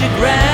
your ground.